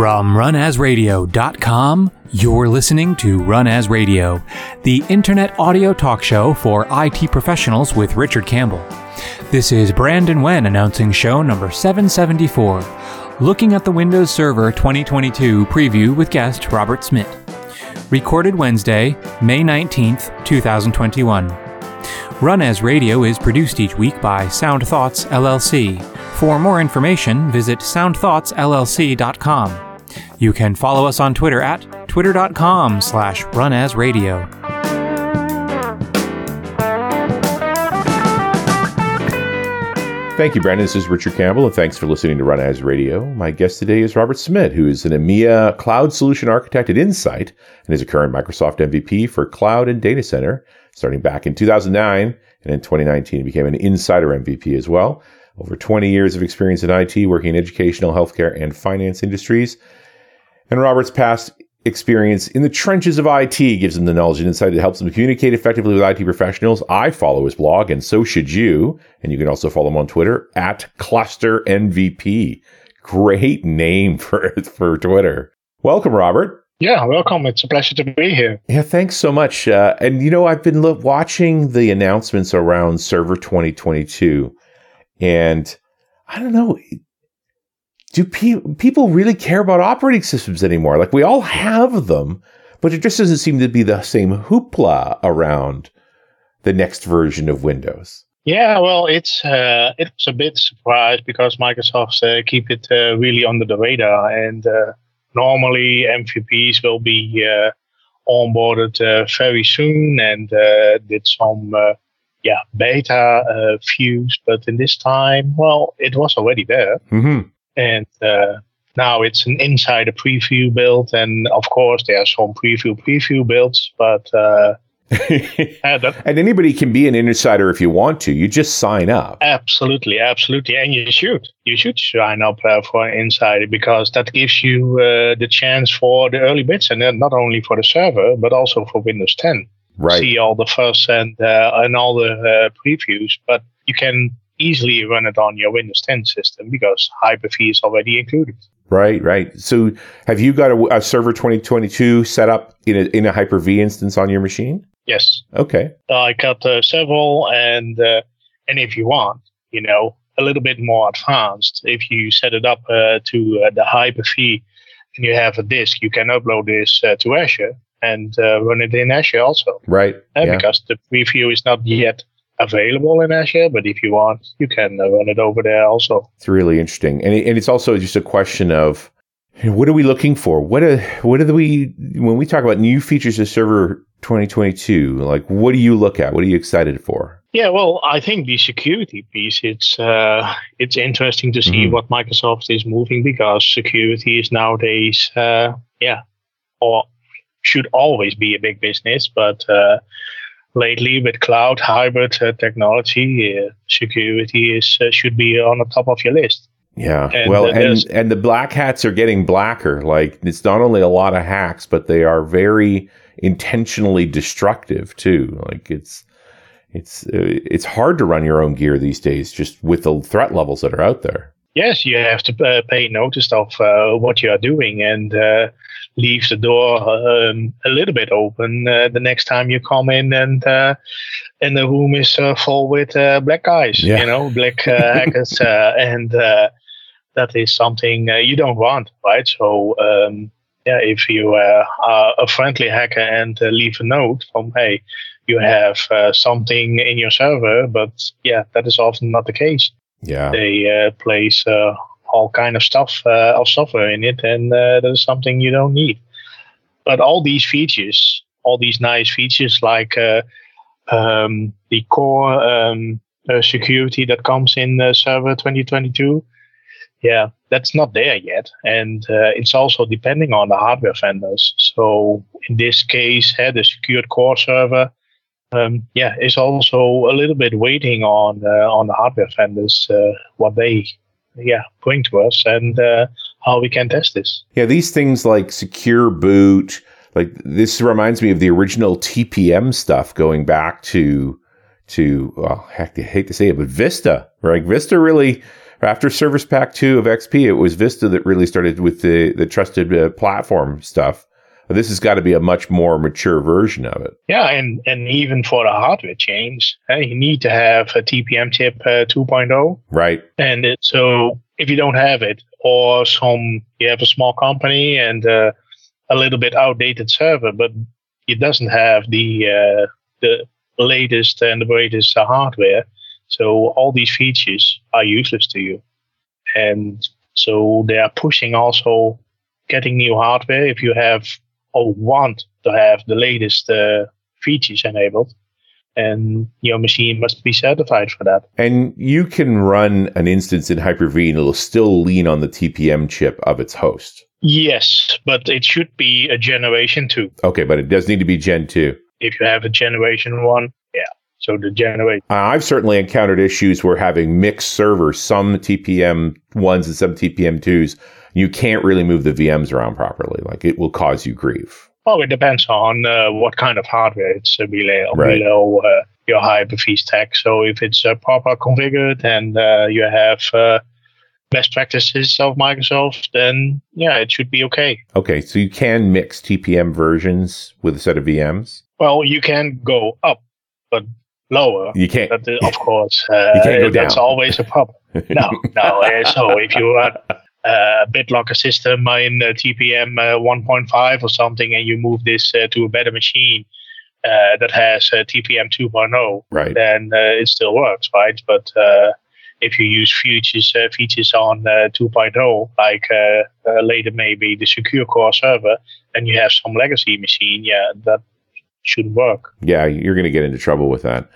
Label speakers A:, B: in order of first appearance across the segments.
A: From runasradio.com, you're listening to Run As Radio, the internet audio talk show for IT professionals with Richard Campbell. This is Brandon Wen announcing show number 774, looking at the Windows Server 2022 preview with guest Robert Smit. Recorded Wednesday, May 19th, 2021. Run As Radio is produced each week by Sound Thoughts LLC. For more information, visit soundthoughtsllc.com. You can follow us on Twitter at twitter.com slash runasradio.
B: Thank you, Brandon. This is Richard Campbell, and thanks for listening to Run As Radio. My guest today is Robert Smit, who is an EMEA cloud solution architect at Insight and is a current Microsoft MVP for cloud and data center, starting back in 2009. And in 2019, he became an Insider MVP as well. Over 20 years of experience in IT, working in educational, healthcare, and finance industries. And Robert's past experience in the trenches of IT gives him the knowledge and insight that helps him communicate effectively with IT professionals. I follow his blog, and so should you. And you can also follow him on Twitter at Cluster MVP. Great name for for Twitter. Welcome, Robert.
C: Yeah, welcome. It's a pleasure to be here.
B: Yeah, thanks so much. Uh, and you know, I've been lo- watching the announcements around Server 2022, and I don't know do pe- people really care about operating systems anymore? Like we all have them, but it just doesn't seem to be the same hoopla around the next version of Windows.
C: Yeah, well, it's uh, it's a bit surprised because Microsoft uh, keep it uh, really under the radar, and uh, normally MVPs will be uh, onboarded uh, very soon and did some yeah beta views, but in this time, well, it was already there. Mm-hmm and uh, now it's an insider preview build, and of course there are some preview preview builds, but. Uh,
B: and anybody can be an insider if you want to. You just sign up.
C: Absolutely, absolutely, and you should. You should sign up uh, for an insider because that gives you uh, the chance for the early bits, and then not only for the server but also for Windows 10.
B: Right.
C: See all the fuss and uh, and all the uh, previews, but you can easily run it on your Windows 10 system because Hyper-V is already included.
B: Right, right. So, have you got a, a Server 2022 set up in a, in a Hyper-V instance on your machine?
C: Yes.
B: Okay.
C: I got uh, several, and uh, and if you want, you know, a little bit more advanced, if you set it up uh, to uh, the Hyper-V and you have a disk, you can upload this uh, to Azure and uh, run it in Azure also.
B: Right.
C: Yeah. Because the preview is not yet available in Azure, but if you want, you can run it over there also.
B: It's really interesting, and it, and it's also just a question of what are we looking for? What are what do we when we talk about new features of Server 2022? Like, what do you look at? What are you excited for?
C: Yeah, well, I think the security piece it's uh, it's interesting to see mm-hmm. what Microsoft is moving because security is nowadays uh, yeah or should always be a big business, but uh, lately with cloud hybrid uh, technology, uh, security is uh, should be on the top of your list.
B: Yeah, and, well, and and the black hats are getting blacker. Like it's not only a lot of hacks, but they are very intentionally destructive too. Like it's it's it's hard to run your own gear these days, just with the threat levels that are out there.
C: Yes, you have to uh, pay notice of uh, what you are doing, and uh, leave the door um, a little bit open uh, the next time you come in and uh, and the room is uh, full with uh, black guys, yeah. you know, black uh, hackers, uh, and that is something you don't want, right? So. Um, yeah, if you are a friendly hacker and leave a note from, hey, you have something in your server, but yeah, that is often not the case.
B: Yeah,
C: they place all kind of stuff uh, of software in it, and uh, that is something you don't need. But all these features, all these nice features like uh, um, the core um, uh, security that comes in uh, Server 2022, yeah, that's not there yet, and uh, it's also depending on the hardware vendors. So in this case, uh, the secured core server. Um, yeah, it's also a little bit waiting on on the hardware vendors what they yeah bring to us and uh, how we can test this.
B: Yeah, these things like secure boot, like this reminds me of the original TPM stuff going back to to well, heck, I hate to say it, but Vista. Right, Vista really after Service Pack 2 of XP, it was Vista that really started with the, the trusted uh, platform stuff. This has got to be a much more mature version of it.
C: Yeah, and, and even for the hardware change, hey, you need to have a TPM chip uh, 2.0.
B: Right.
C: And it, so if you don't have it, or some you have a small company and uh, a little bit outdated server, but it doesn't have the uh, the latest and the greatest hardware, so all these features are useless to you. And so they are pushing also getting new hardware if you have or want to have the latest uh, features enabled. And your machine must be certified for that.
B: And you can run an instance in Hyper-V and it'll still lean on the TPM chip of its host.
C: Yes, but it should be a generation two.
B: Okay, but it does need to be Gen 2.
C: If you have a generation one, yeah. So the generate.
B: Uh, I've certainly encountered issues where having mixed servers, some TPM ones and some TPM twos, you can't really move the VMs around properly. Like it will cause you grief.
C: Well, it depends on uh, what kind of hardware it's uh, below, right. below uh, your Hyper-V stack. So if it's uh, proper configured and uh, you have uh, best practices of Microsoft, then yeah, it should be okay.
B: Okay, so you can mix TPM versions with a set of VMs.
C: Well, you can go up, but lower.
B: You can't.
C: But of course, uh, you can't go down. that's always a problem. no, no. Uh, so if you run a BitLocker system in uh, TPM uh, 1.5 or something, and you move this uh, to a better machine that has TPM 2.0,
B: right.
C: then it still works, right? But if you use features uh, features on uh, 2.0, like uh, later maybe the secure core server, and you have some legacy machine, yeah, that should work.
B: Yeah, you're going to get into trouble with that.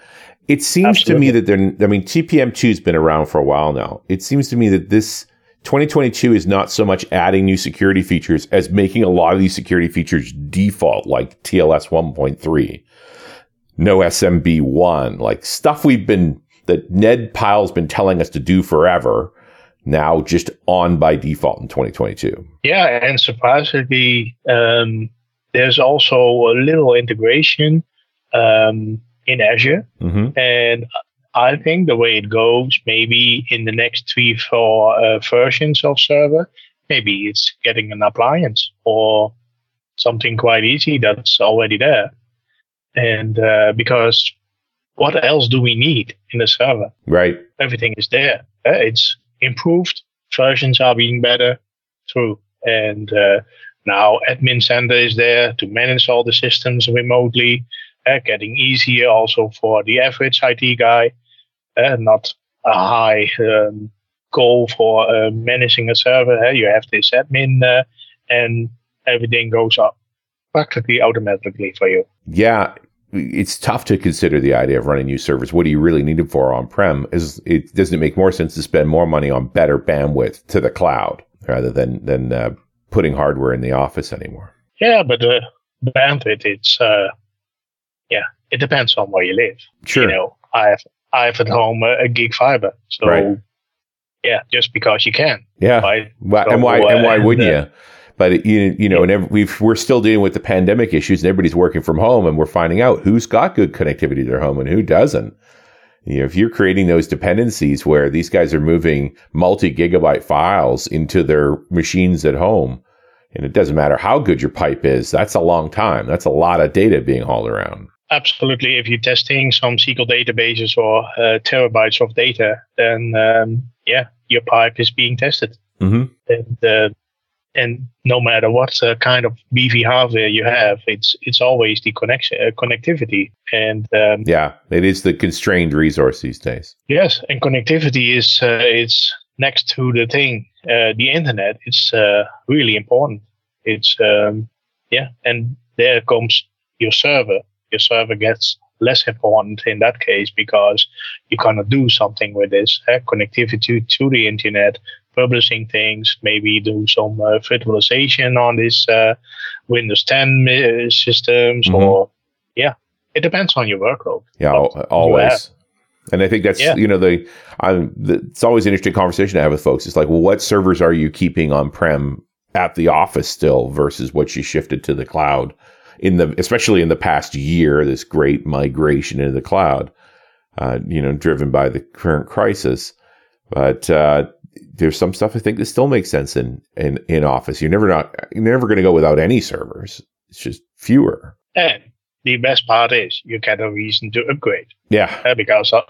B: It seems Absolutely. to me that they're, I mean, TPM2 has been around for a while now. It seems to me that this 2022 is not so much adding new security features as making a lot of these security features default, like TLS 1.3, no SMB 1, like stuff we've been, that Ned Pyle's been telling us to do forever, now just on by default in 2022.
C: Yeah, and surprisingly, um, there's also a little integration um, in Azure.
B: Mm-hmm.
C: And I think the way it goes, maybe in the next three, four uh, versions of server, maybe it's getting an appliance or something quite easy that's already there. And uh, because what else do we need in the server?
B: Right.
C: Everything is there. Uh, it's improved. Versions are being better. True. And uh, now admin center is there to manage all the systems remotely, uh, getting easier also for the average IT guy, uh, not a high um, goal for uh, managing a server. Uh, you have this admin uh, and everything goes up practically automatically for you.
B: Yeah, it's tough to consider the idea of running new servers. What do you really need them for on prem? Is it doesn't it make more sense to spend more money on better bandwidth to the cloud rather than than uh, putting hardware in the office anymore.
C: Yeah, but the bandwidth, it's uh, yeah, it depends on where you live.
B: Sure.
C: You know, I have I have at home a, a gig fiber, so right. yeah, just because you can.
B: Yeah. Right? Why, so, and why and why wouldn't uh, you? But you you know, yeah. and we we're still dealing with the pandemic issues, and everybody's working from home, and we're finding out who's got good connectivity to their home and who doesn't. You know, if you're creating those dependencies where these guys are moving multi gigabyte files into their machines at home, and it doesn't matter how good your pipe is, that's a long time. That's a lot of data being hauled around.
C: Absolutely. If you're testing some SQL databases or uh, terabytes of data, then um, yeah, your pipe is being tested.
B: Mm-hmm.
C: And, uh, and no matter what uh, kind of beefy hardware you have, it's it's always the connection uh, connectivity. And um,
B: yeah, it is the constrained resource these days.
C: Yes, and connectivity is uh, it's next to the thing, uh, the internet, it's uh, really important. It's um, yeah, and there comes your server. Your server gets less important in that case because you cannot do something with this uh, connectivity to, to the internet, publishing things, maybe do some uh, virtualization on this uh, Windows 10 uh, systems, mm-hmm. or yeah, it depends on your workload.
B: Yeah, always. And I think that's yeah. you know the, the, it's always an interesting conversation to have with folks. It's like, well, what servers are you keeping on prem at the office still versus what you shifted to the cloud in the especially in the past year? This great migration into the cloud, uh, you know, driven by the current crisis. But uh, there's some stuff I think that still makes sense in in, in Office. You're never not you're never going to go without any servers. It's just fewer.
C: And the best part is you get a reason to upgrade.
B: Yeah,
C: uh, because a,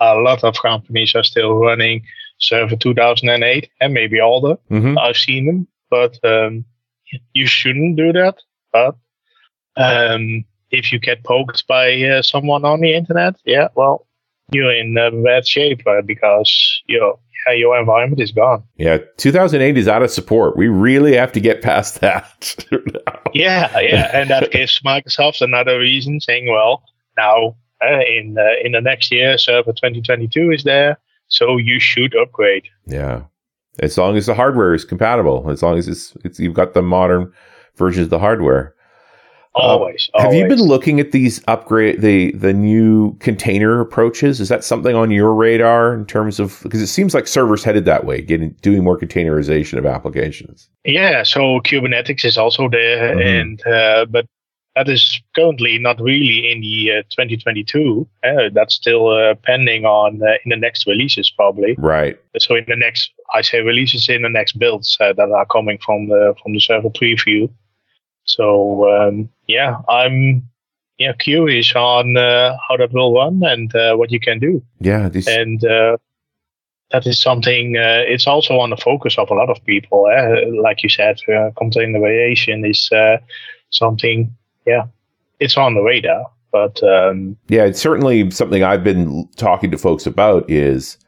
C: a, lot of companies are still running Server 2008 and maybe older.
B: mm-hmm.
C: I've seen them, but um, you shouldn't do that. But um, if you get poked by uh, someone on the internet, yeah, well, you're in uh, bad shape uh, because your yeah, your environment is gone.
B: Yeah, 2008 is out of support. We really have to get past that.
C: yeah, yeah, and that gives Microsoft another reason, saying, well, now uh, in uh, in the next year, Server 2022 is there, so you should upgrade.
B: Yeah, as long as the hardware is compatible, as long as it's, it's you've got the modern versions of the hardware.
C: Always,
B: uh,
C: always.
B: Have you been looking at these upgrade the the new container approaches? Is that something on your radar in terms of because it seems like servers headed that way, getting doing more containerization of applications?
C: Yeah, so Kubernetes is also there, mm-hmm. and uh, but that is currently not really in the uh, 2022. Uh, that's still uh, pending on uh, in the next releases, probably.
B: Right.
C: So in the next, I say releases in the next builds uh, that are coming from the from the server preview. So um, yeah, I'm yeah curious on uh, how that will run and uh, what you can do.
B: Yeah, this-
C: and uh, that is something. Uh, it's also on the focus of a lot of people. Eh? Like you said, uh, variation is uh, something. Yeah, it's on the radar. But um,
B: yeah, it's certainly something I've been talking to folks about. Is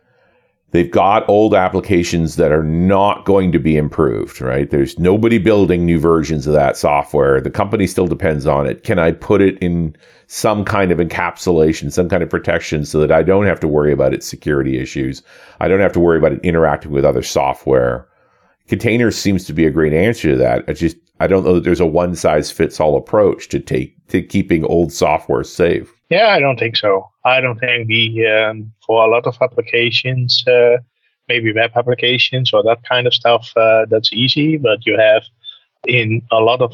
B: they've got old applications that are not going to be improved, right? There's nobody building new versions of that software. The company still depends on it. Can I put it in some kind of encapsulation, some kind of protection so that I don't have to worry about its security issues? I don't have to worry about it interacting with other software. Containers seems to be a great answer to that. I just, I don't know that there's a one size fits all approach to take to keeping old software safe.
C: Yeah, I don't think so. I don't think the um, for a lot of applications, uh, maybe web applications or that kind of stuff, uh, that's easy. But you have in a lot of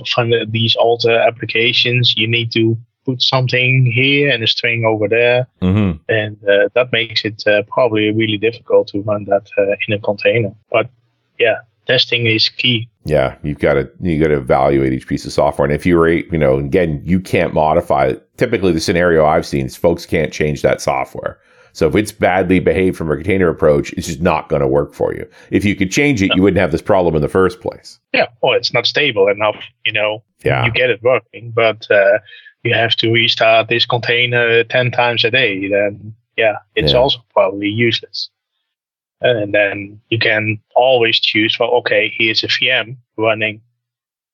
C: these older applications, you need to put something here and a string over there,
B: mm-hmm.
C: and uh, that makes it uh, probably really difficult to run that uh, in a container. But yeah, testing is key.
B: Yeah, you've got to you got to evaluate each piece of software, and if you're you know again you can't modify it. Typically, the scenario I've seen is folks can't change that software. So if it's badly behaved from a container approach, it's just not going to work for you. If you could change it, you wouldn't have this problem in the first place.
C: Yeah, well, it's not stable enough. You know,
B: yeah,
C: you get it working, but uh, you have to restart this container ten times a day. Then yeah, it's yeah. also probably useless and then you can always choose well okay here's a vm running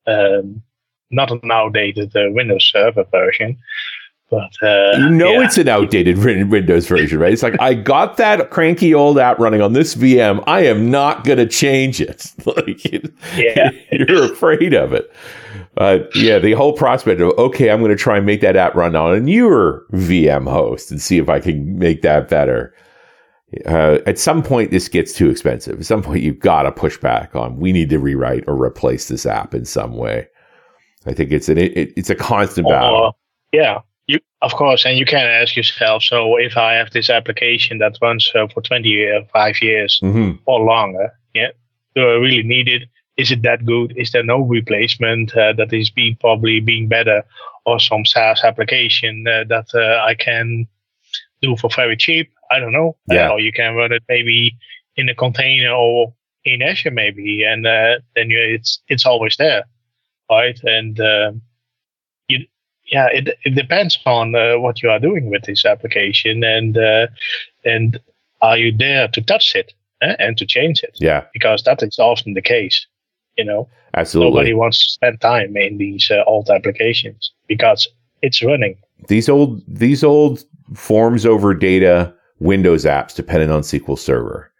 C: um, not an outdated uh, windows server version but uh,
B: you know
C: yeah.
B: it's an outdated windows version right? It's like i got that cranky old app running on this vm i am not going to change it. Like
C: yeah.
B: you're afraid of it. But yeah the whole prospect of okay i'm going to try and make that app run on a newer vm host and see if i can make that better uh, at some point this gets too expensive. At some point you've got to push back on we need to rewrite or replace this app in some way. I think it's an it, it's a constant battle.
C: Uh, yeah, you of course, and you can ask yourself. So if I have this application that runs uh, for twenty uh, years
B: mm-hmm.
C: or longer, yeah, do I really need it? Is it that good? Is there no replacement uh, that is being probably being better, or some SaaS application uh, that uh, I can do for very cheap? I don't know.
B: Yeah.
C: or you can run it maybe in a container or in Azure maybe, and uh, then you, it's it's always there, right? And uh, you, yeah, it it depends on uh, what you are doing with this application, and uh, and are you there to touch it eh, and to change it?
B: Yeah,
C: because that is often the case. You know,
B: absolutely.
C: Nobody wants to spend time in these uh, old applications because it's running.
B: These old these old forms over data Windows apps dependent on SQL Server.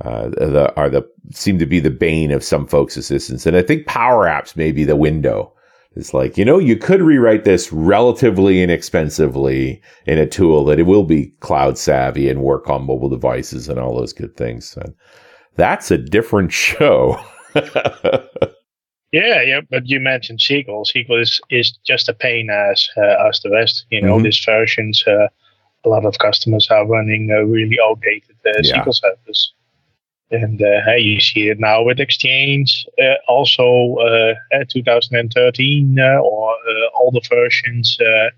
B: Uh, the, are the seem to be the bane of some folks' assistants, and I think Power Apps may be the window. It's like you know you could rewrite this relatively inexpensively in a tool that it will be cloud savvy and work on mobile devices and all those good things. And that's a different show.
C: yeah, yeah, but you mentioned SQL. SQL is, is just a pain as uh, as the rest. You know, mm-hmm. these versions. Uh, a lot of customers are running a really outdated uh, yeah. SQL servers. And uh, you see it now with Exchange, uh, also uh, 2013 uh, or uh, older versions. Uh,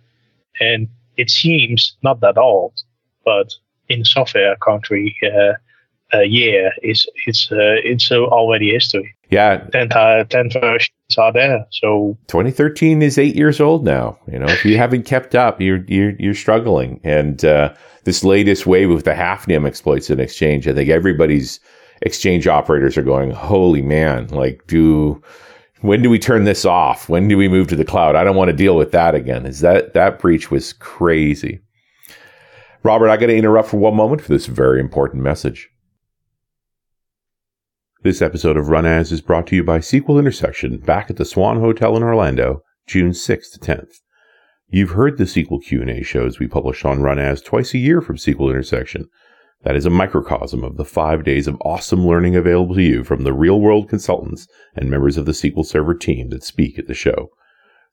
C: and it seems not that old, but in software country, a year is it's it's already history.
B: Yeah, uh,
C: 10, 10 versions are there. So
B: 2013 is eight years old now. You know, if you haven't kept up, you're you're you're struggling. And uh, this latest wave with the Hafnium exploits in Exchange, I think everybody's exchange operators are going, holy man, like do when do we turn this off? When do we move to the cloud? I don't want to deal with that again. Is that that breach was crazy. Robert, I got to interrupt for one moment for this very important message. This episode of Run As is brought to you by SQL Intersection back at the Swan Hotel in Orlando, June 6th to 10th. You've heard the SQL Q&A shows we publish on Run As twice a year from SQL Intersection. That is a microcosm of the five days of awesome learning available to you from the real world consultants and members of the SQL Server team that speak at the show.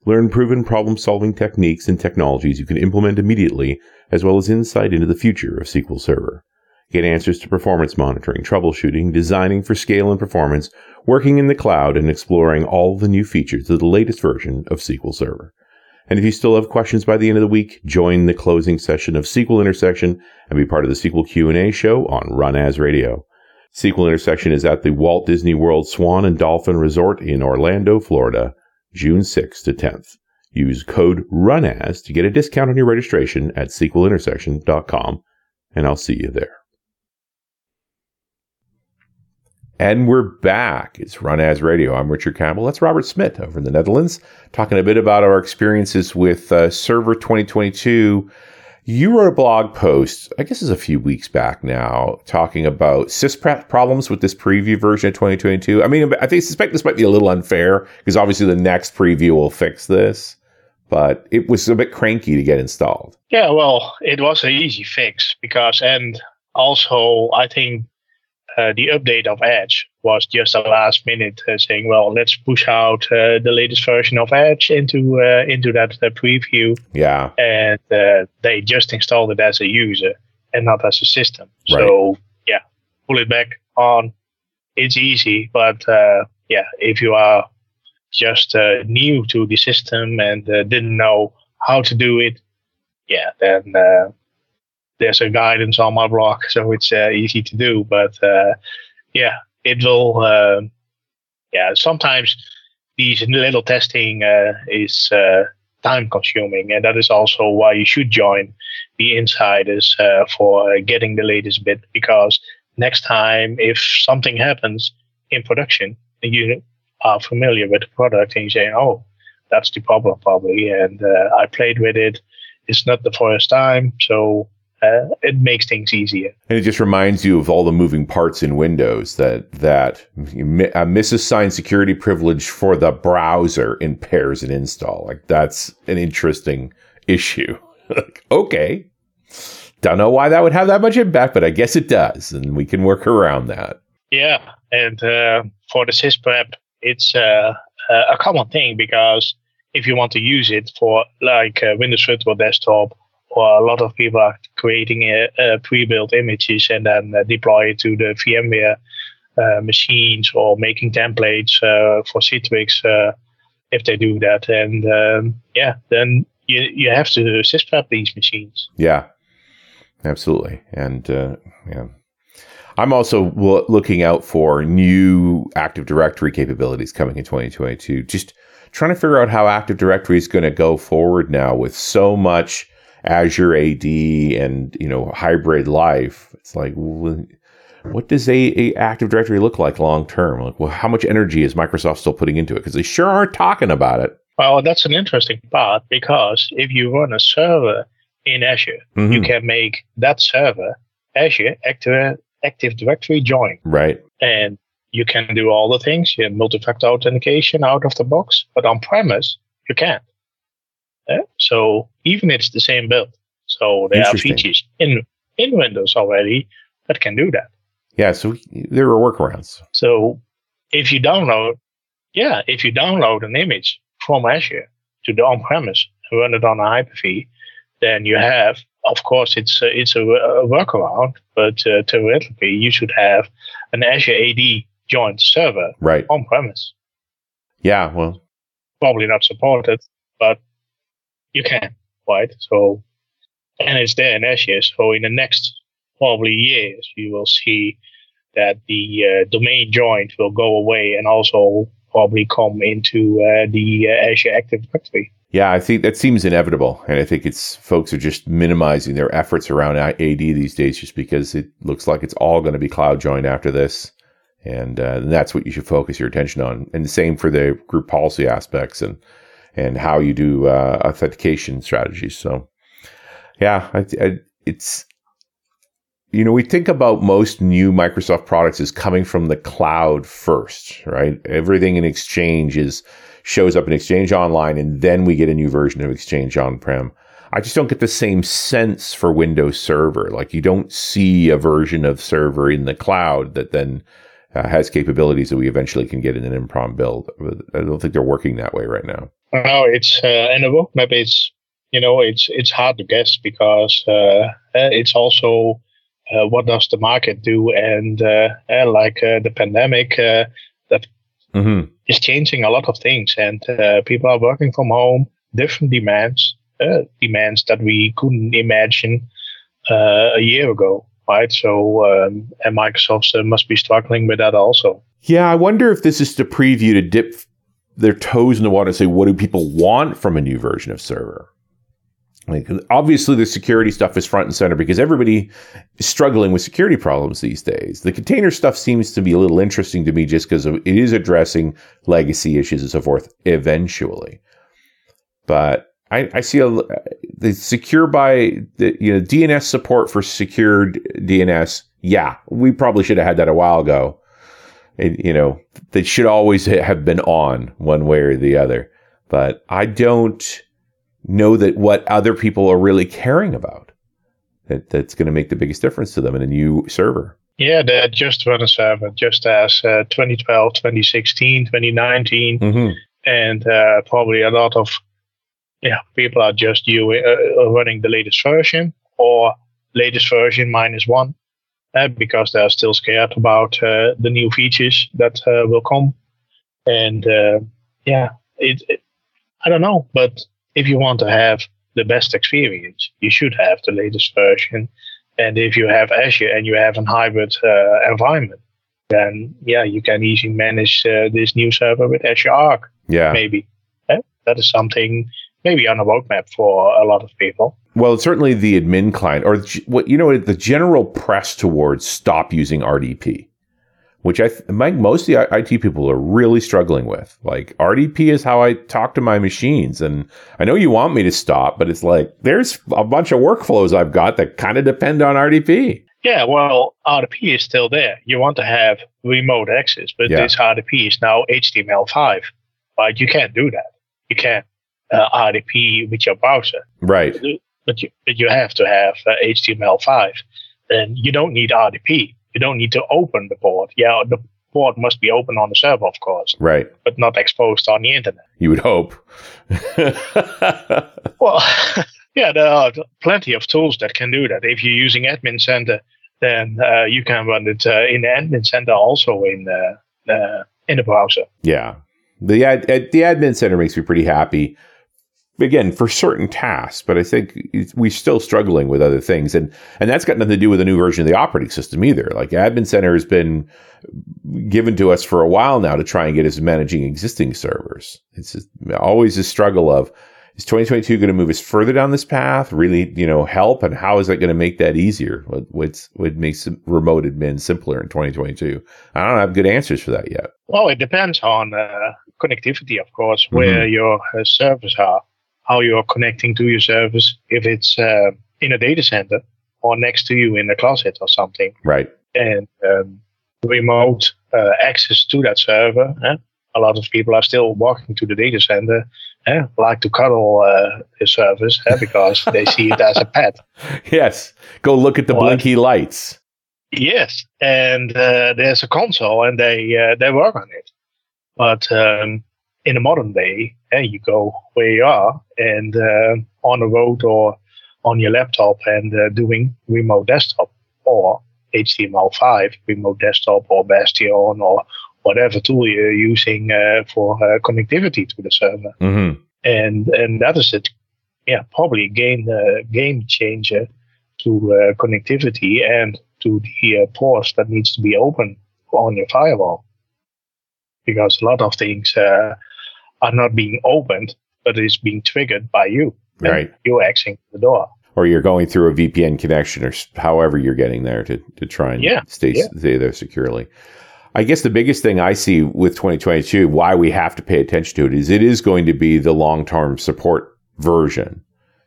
B: Learn proven problem solving techniques and technologies you can implement immediately, as well as insight into the future of SQL Server. Get answers to performance monitoring, troubleshooting, designing for scale and performance, working in the cloud, and exploring all the new features of the latest version of SQL Server. And if you still have questions by the end of the week, join the closing session of SQL Intersection and be part of the SQL Q&A show on Run As Radio. SQL Intersection is at the Walt Disney World Swan and Dolphin Resort in Orlando, Florida, June 6th to 10th. Use code RUNAS to get a discount on your registration at SQLintersection.com, and I'll see you there. And we're back. It's Run As Radio. I'm Richard Campbell. That's Robert Smit over in the Netherlands, talking a bit about our experiences with uh, Server 2022. You wrote a blog post, I guess it's a few weeks back now, talking about sysprep problems with this preview version of 2022. I mean, I think suspect this might be a little unfair because obviously the next preview will fix this, but it was a bit cranky to get installed.
C: Yeah, well, it was an easy fix because, and also I think uh, the update of Edge was just a last minute uh, saying, well, let's push out uh, the latest version of Edge into uh, into that preview.
B: Yeah,
C: and uh, they just installed it as a user and not as a system. Right. So yeah, pull it back on. It's easy, but uh, yeah, if you are just new to the system and didn't know how to do it, yeah, then there's a guidance on my blog, so it's uh, easy to do. But uh, yeah, it will. Uh, yeah, sometimes these little testing uh, is uh, time consuming, and that is also why you should join the insiders uh, for getting the latest bit. Because next time, if something happens in production, you are familiar with the product, and you say, "Oh, that's the problem, probably," and I played with it. It's not the first time, so uh, it makes things easier.
B: And it just reminds you of all the moving parts in Windows that that a misassigned security privilege for the browser impairs an install. Like that's an interesting issue. like, okay, don't know why that would have that much impact, but I guess it does, and we can work around that.
C: Yeah, and uh, for the sysprep, it's uh, a common thing because if you want to use it for like uh, Windows Virtual Desktop well, a lot of people are creating a, a pre-built images and then uh, deploy it to the VMware uh, machines or making templates uh, for Citrix uh, if they do that. And um, yeah, then you you have to sysprep these machines.
B: Yeah, absolutely. And uh, yeah. I'm also looking out for new Active Directory capabilities coming in 2022. Just trying to figure out how Active Directory is going to go forward now with so much Azure AD and you know hybrid life. It's like what does a, a Active Directory look like long term? Like, well, how much energy is Microsoft still putting into it? Because they sure aren't talking about it.
C: Well, that's an interesting part because if you run a server in Azure, mm-hmm. you can make that server Azure Active, Active Directory join.
B: Right.
C: And you can do all the things, you have multi-factor authentication out of the box, but on premise, you can't. So even it's the same build. So there are features in in Windows already that can do that.
B: Yeah, so there are workarounds.
C: So if you download, yeah, if you download an image from Azure to the on-premise and run it on a Hyper-V, then you have of course, it's a, it's a, a workaround, but uh, theoretically, you should have an Azure AD joined server
B: right.
C: on premise.
B: Yeah, well,
C: probably not supported, but you can, right? So, and it's there in Azure. So, in the next probably years, you will see that the uh, domain joint will go away and also probably come into uh, the uh, Azure Active Directory.
B: Yeah, I think that seems inevitable, and I think it's folks are just minimizing their efforts around AD these days, just because it looks like it's all going to be cloud joined after this, and, uh, and that's what you should focus your attention on. And the same for the group policy aspects and and how you do uh, authentication strategies. So, yeah, I, I, it's you know, we think about most new Microsoft products as coming from the cloud first, right? Everything in Exchange is shows up in Exchange Online, and then we get a new version of Exchange on prem. I just don't get the same sense for Windows Server. Like you don't see a version of server in the cloud that then uh, has capabilities that we eventually can get in an in-prem build. I don't think they're working that way right now.
C: No, it's uh, and the roadmap is you know it's it's hard to guess because uh, uh it's also uh, what does the market do? And uh, like uh, the pandemic uh, that
B: mm-hmm.
C: is changing a lot of things. And uh, people are working from home different demands uh, demands that we couldn't imagine a year ago right? So um, and microsoft must be struggling with that also.
B: Yeah i wonder if this is to preview to dip their toes in the water and say what do people want from a new version of server like obviously the security stuff is front and center because everybody is struggling with security problems these days. The container stuff seems to be a little interesting to me just because it is addressing legacy issues and so forth eventually. But I, I see a, the secure by the you know DNS support for secured DNS. Yeah, we probably should have had that a while ago. You know, they should always have been on one way or the other. But I don't know that what other people are really caring about that that's going to make the biggest difference to them in a new server.
C: Yeah, they just run a server just as uh, 2012, 2016, 2019,
B: mm-hmm.
C: and uh, probably a lot of yeah people are just you uh, running the latest version or latest version minus one uh, because they're still scared about uh, the new features that uh, will come, and yeah, it, it I don't know, but if you want to have the best experience, you should have the latest version. And if you have Azure and you have a hybrid uh, environment, then yeah, you can easily manage uh, this new server with Azure Arc.
B: Yeah,
C: maybe yeah, that is something maybe on a roadmap for a lot of people.
B: Well, certainly the admin client, or what you know, the general press towards stop using RDP which I think most of the IT people are really struggling with. Like RDP is how I talk to my machines. And I know you want me to stop, but it's like there's a bunch of workflows I've got that kind of depend on RDP.
C: Yeah, well, RDP is still there. You want to have remote access, but yeah. this RDP is now HTML5. But You can't do that. You can't uh, RDP with your browser.
B: Right.
C: But you, but you have to have uh, HTML5. And you don't need RDP you don't need to open the port. Yeah, the port must be open on the server, of course.
B: Right.
C: But not exposed on the internet.
B: You would hope.
C: well, yeah, there are plenty of tools that can do that. If you're using Admin Center, then uh, you can run it uh, in the Admin Center also in the, uh, in the browser.
B: Yeah. The ad, the admin center makes me pretty happy again for certain tasks but i think we're still struggling with other things. And and that's got nothing to do with a new version of the operating system either. Like admin center has been given to us for a while now to try and get us managing existing servers. It's just always a struggle of is 2022 going to move us further down this path? Really you know help? And how is that going to make that easier? What what's what makes remote admin simpler in 2022 i don't have good answers for that yet.
C: Well it depends on uh, connectivity of course where mm-hmm. your uh, servers are how you are connecting to your service, if it's uh, in a data center or next to you in a closet or something.
B: Right.
C: And um, remote uh, access to that server. Eh? A lot of people are still walking to the data center, eh? like to cuddle uh, the service eh? because they see it as a pet.
B: Yes. Go look at the blinky lights.
C: Yes. And uh, there's a console and they, uh, they work on it. But um, in a modern day, yeah, you go where you are and uh, on the road or on your laptop and uh, doing remote desktop or HTML5 remote desktop or Bastion or whatever tool you're using uh, for uh, connectivity to the server.
B: Mm-hmm.
C: And and that is it. Yeah, probably a game uh, game changer to uh, connectivity and to the uh, ports that needs to be open on your firewall because a lot of things uh, are not being opened, but it's being triggered by you.
B: Right.
C: You're accessing the door.
B: Or you're going through a VPN connection or however you're getting there to, to try and
C: yeah.
B: stay,
C: yeah.
B: stay there securely. I guess the biggest thing I see with 2022, why we have to pay attention to it, is it is going to be the long term support version.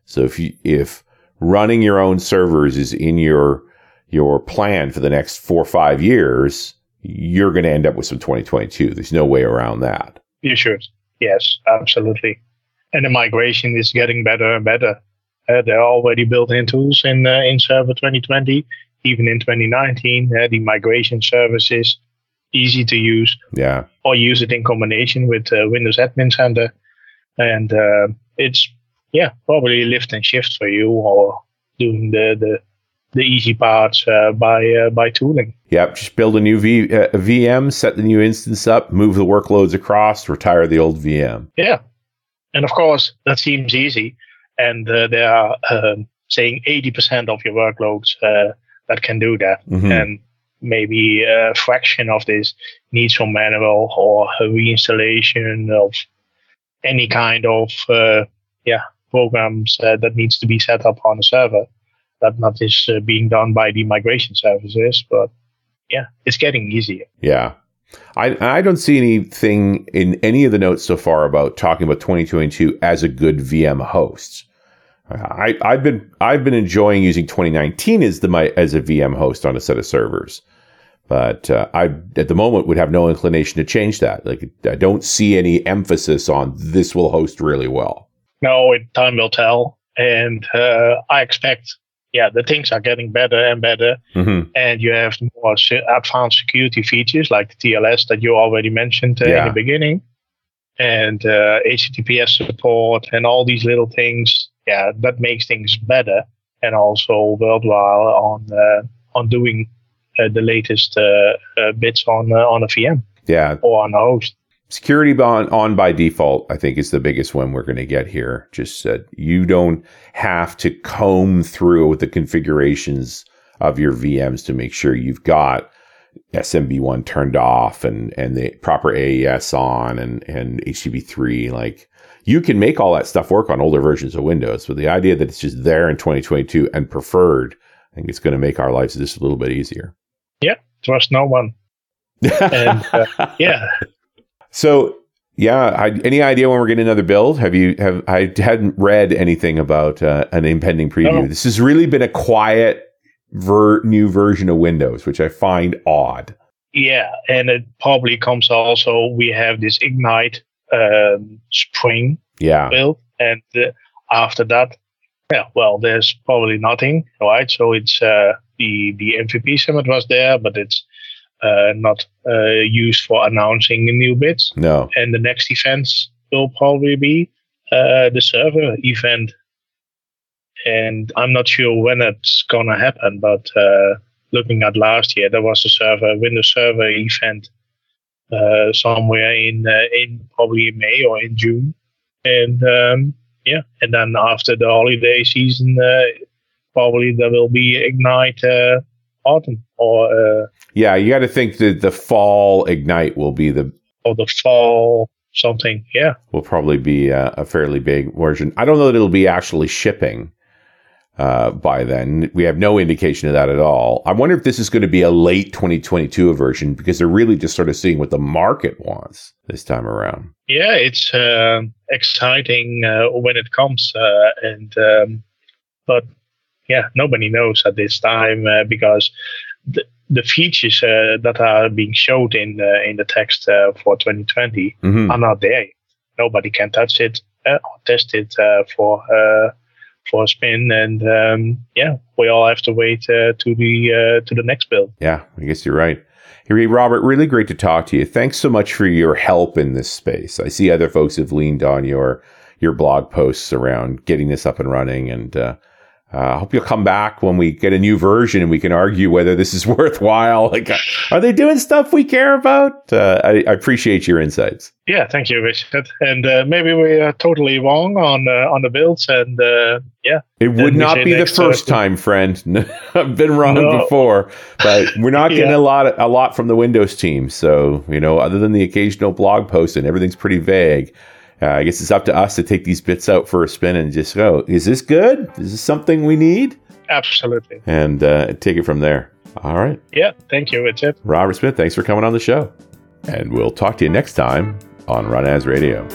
B: So if you, if running your own servers is in your your plan for the next four or five years, you're going to end up with some 2022. There's no way around that.
C: You should. Yes, absolutely. And the migration is getting better and better. Uh, there are already built-in tools in uh, in Server 2020. Even in 2019, uh, the migration service is easy to use.
B: Yeah.
C: Or use it in combination with uh, Windows Admin Center, and uh, it's yeah probably lift and shift for you, or doing the the the easy parts uh, by uh, by tooling.
B: Yep, just build a new v, uh, VM, set the new instance up, move the workloads across, retire the old VM.
C: Yeah, and of course that seems easy, and uh, there are um, saying eighty percent of your workloads uh, that can do that,
B: Mhm.
C: and maybe a fraction of this needs some manual or a reinstallation of any kind of uh, yeah programs uh, that needs to be set up on a server that not is uh, being done by the migration services but yeah it's getting easier
B: Yeah. I, I don't see anything in any of the notes so far about talking about 2022 as a good VM host. I, I've been I've been enjoying using 2019 as the my as a VM host on a set of servers, but uh, I at the moment would have no inclination to change that. Like I don't see any emphasis on this will host really well.
C: no it, time will tell and uh, i expect yeah the things are getting better and better
B: Mm-hmm.
C: and you have more advanced security features like the TLS that you already mentioned uh,
B: Yeah.
C: in the beginning, and uh, HTTPS support and all these little things. Yeah, that makes things better, and also worthwhile on uh, on doing uh, the latest uh, uh, bits on uh, on a VM
B: Yeah,
C: or on a host.
B: Security on, on by default, I think is the biggest one we're going to get here. Just that you don't have to comb through the configurations of your VMs to make sure you've got SMB1 turned off and, and the proper AES on and, and HTTP3. Like you can make all that stuff work on older versions of Windows, but the idea that it's just there in 2022 and preferred, I think it's going to make our lives just a little bit easier.
C: Yeah, trust no one. And uh, yeah,
B: So yeah, I, any idea when we're getting another build? Have you have I hadn't read anything about uh, an impending preview.
C: No.
B: This has really been a quiet ver- new version of Windows, which I find odd.
C: Yeah, and it probably comes also. We have this Ignite um, Spring
B: Yeah,
C: build, and uh, after that, yeah, well, there's probably nothing, right? So it's uh, the the MVP summit was there, but it's uh, not uh, used for announcing new bits.
B: no,
C: And the next event will probably be uh, the server event, and I'm not sure when it's gonna happen, but. Uh, looking at last year, there was a server Windows Server event uh, somewhere in uh, in probably in May or in June, and um, yeah, and then after the holiday season, uh, probably there will be Ignite uh, Autumn or uh,
B: yeah. You got to think that the fall ignite will be the
C: or the fall something. Yeah,
B: will probably be a, a fairly big version. I don't know that it'll be actually shipping uh, by then. We have no indication of that at all. I wonder if this is going to be a late 2022 version because they're really just sort of seeing what the market wants this time around.
C: yeah, it's uh, exciting uh, when it comes, uh, and um, but yeah, nobody knows at this time uh, because the the features uh, that are being showed in uh, in the text uh, for 2020
B: Mhm.
C: are not there. Nobody can touch it uh, or test it uh, for uh, for a spin, and um, yeah, we all have to wait uh, to the uh, to the next build.
B: Yeah, I guess you're right. Hey, Robert, really great to talk to you. Thanks so much for your help in this space. I see other folks have leaned on your your blog posts around getting this up and running, and uh, uh, I hope you'll come back when we get a new version and we can argue whether this is worthwhile. Like, are they doing stuff we care about? Uh, I, I, appreciate your insights.
C: Yeah, thank you, Richard. And uh, maybe we are totally wrong on uh, on the builds, and uh, yeah,
B: it would not be the first time, friend. I've been wrong no. before, but we're not getting yeah. a lot a lot from the Windows team. So you know, other than the occasional blog post, and everything's pretty vague uh, I guess it's up to us to take these bits out for a spin and just go, is this good? Is this something we need?
C: Absolutely.
B: And uh, take it from there. All right.
C: Yeah. Thank you, Richard.
B: Robert Smit, thanks for coming on the show. And we'll talk to you next time on RunAs Radio.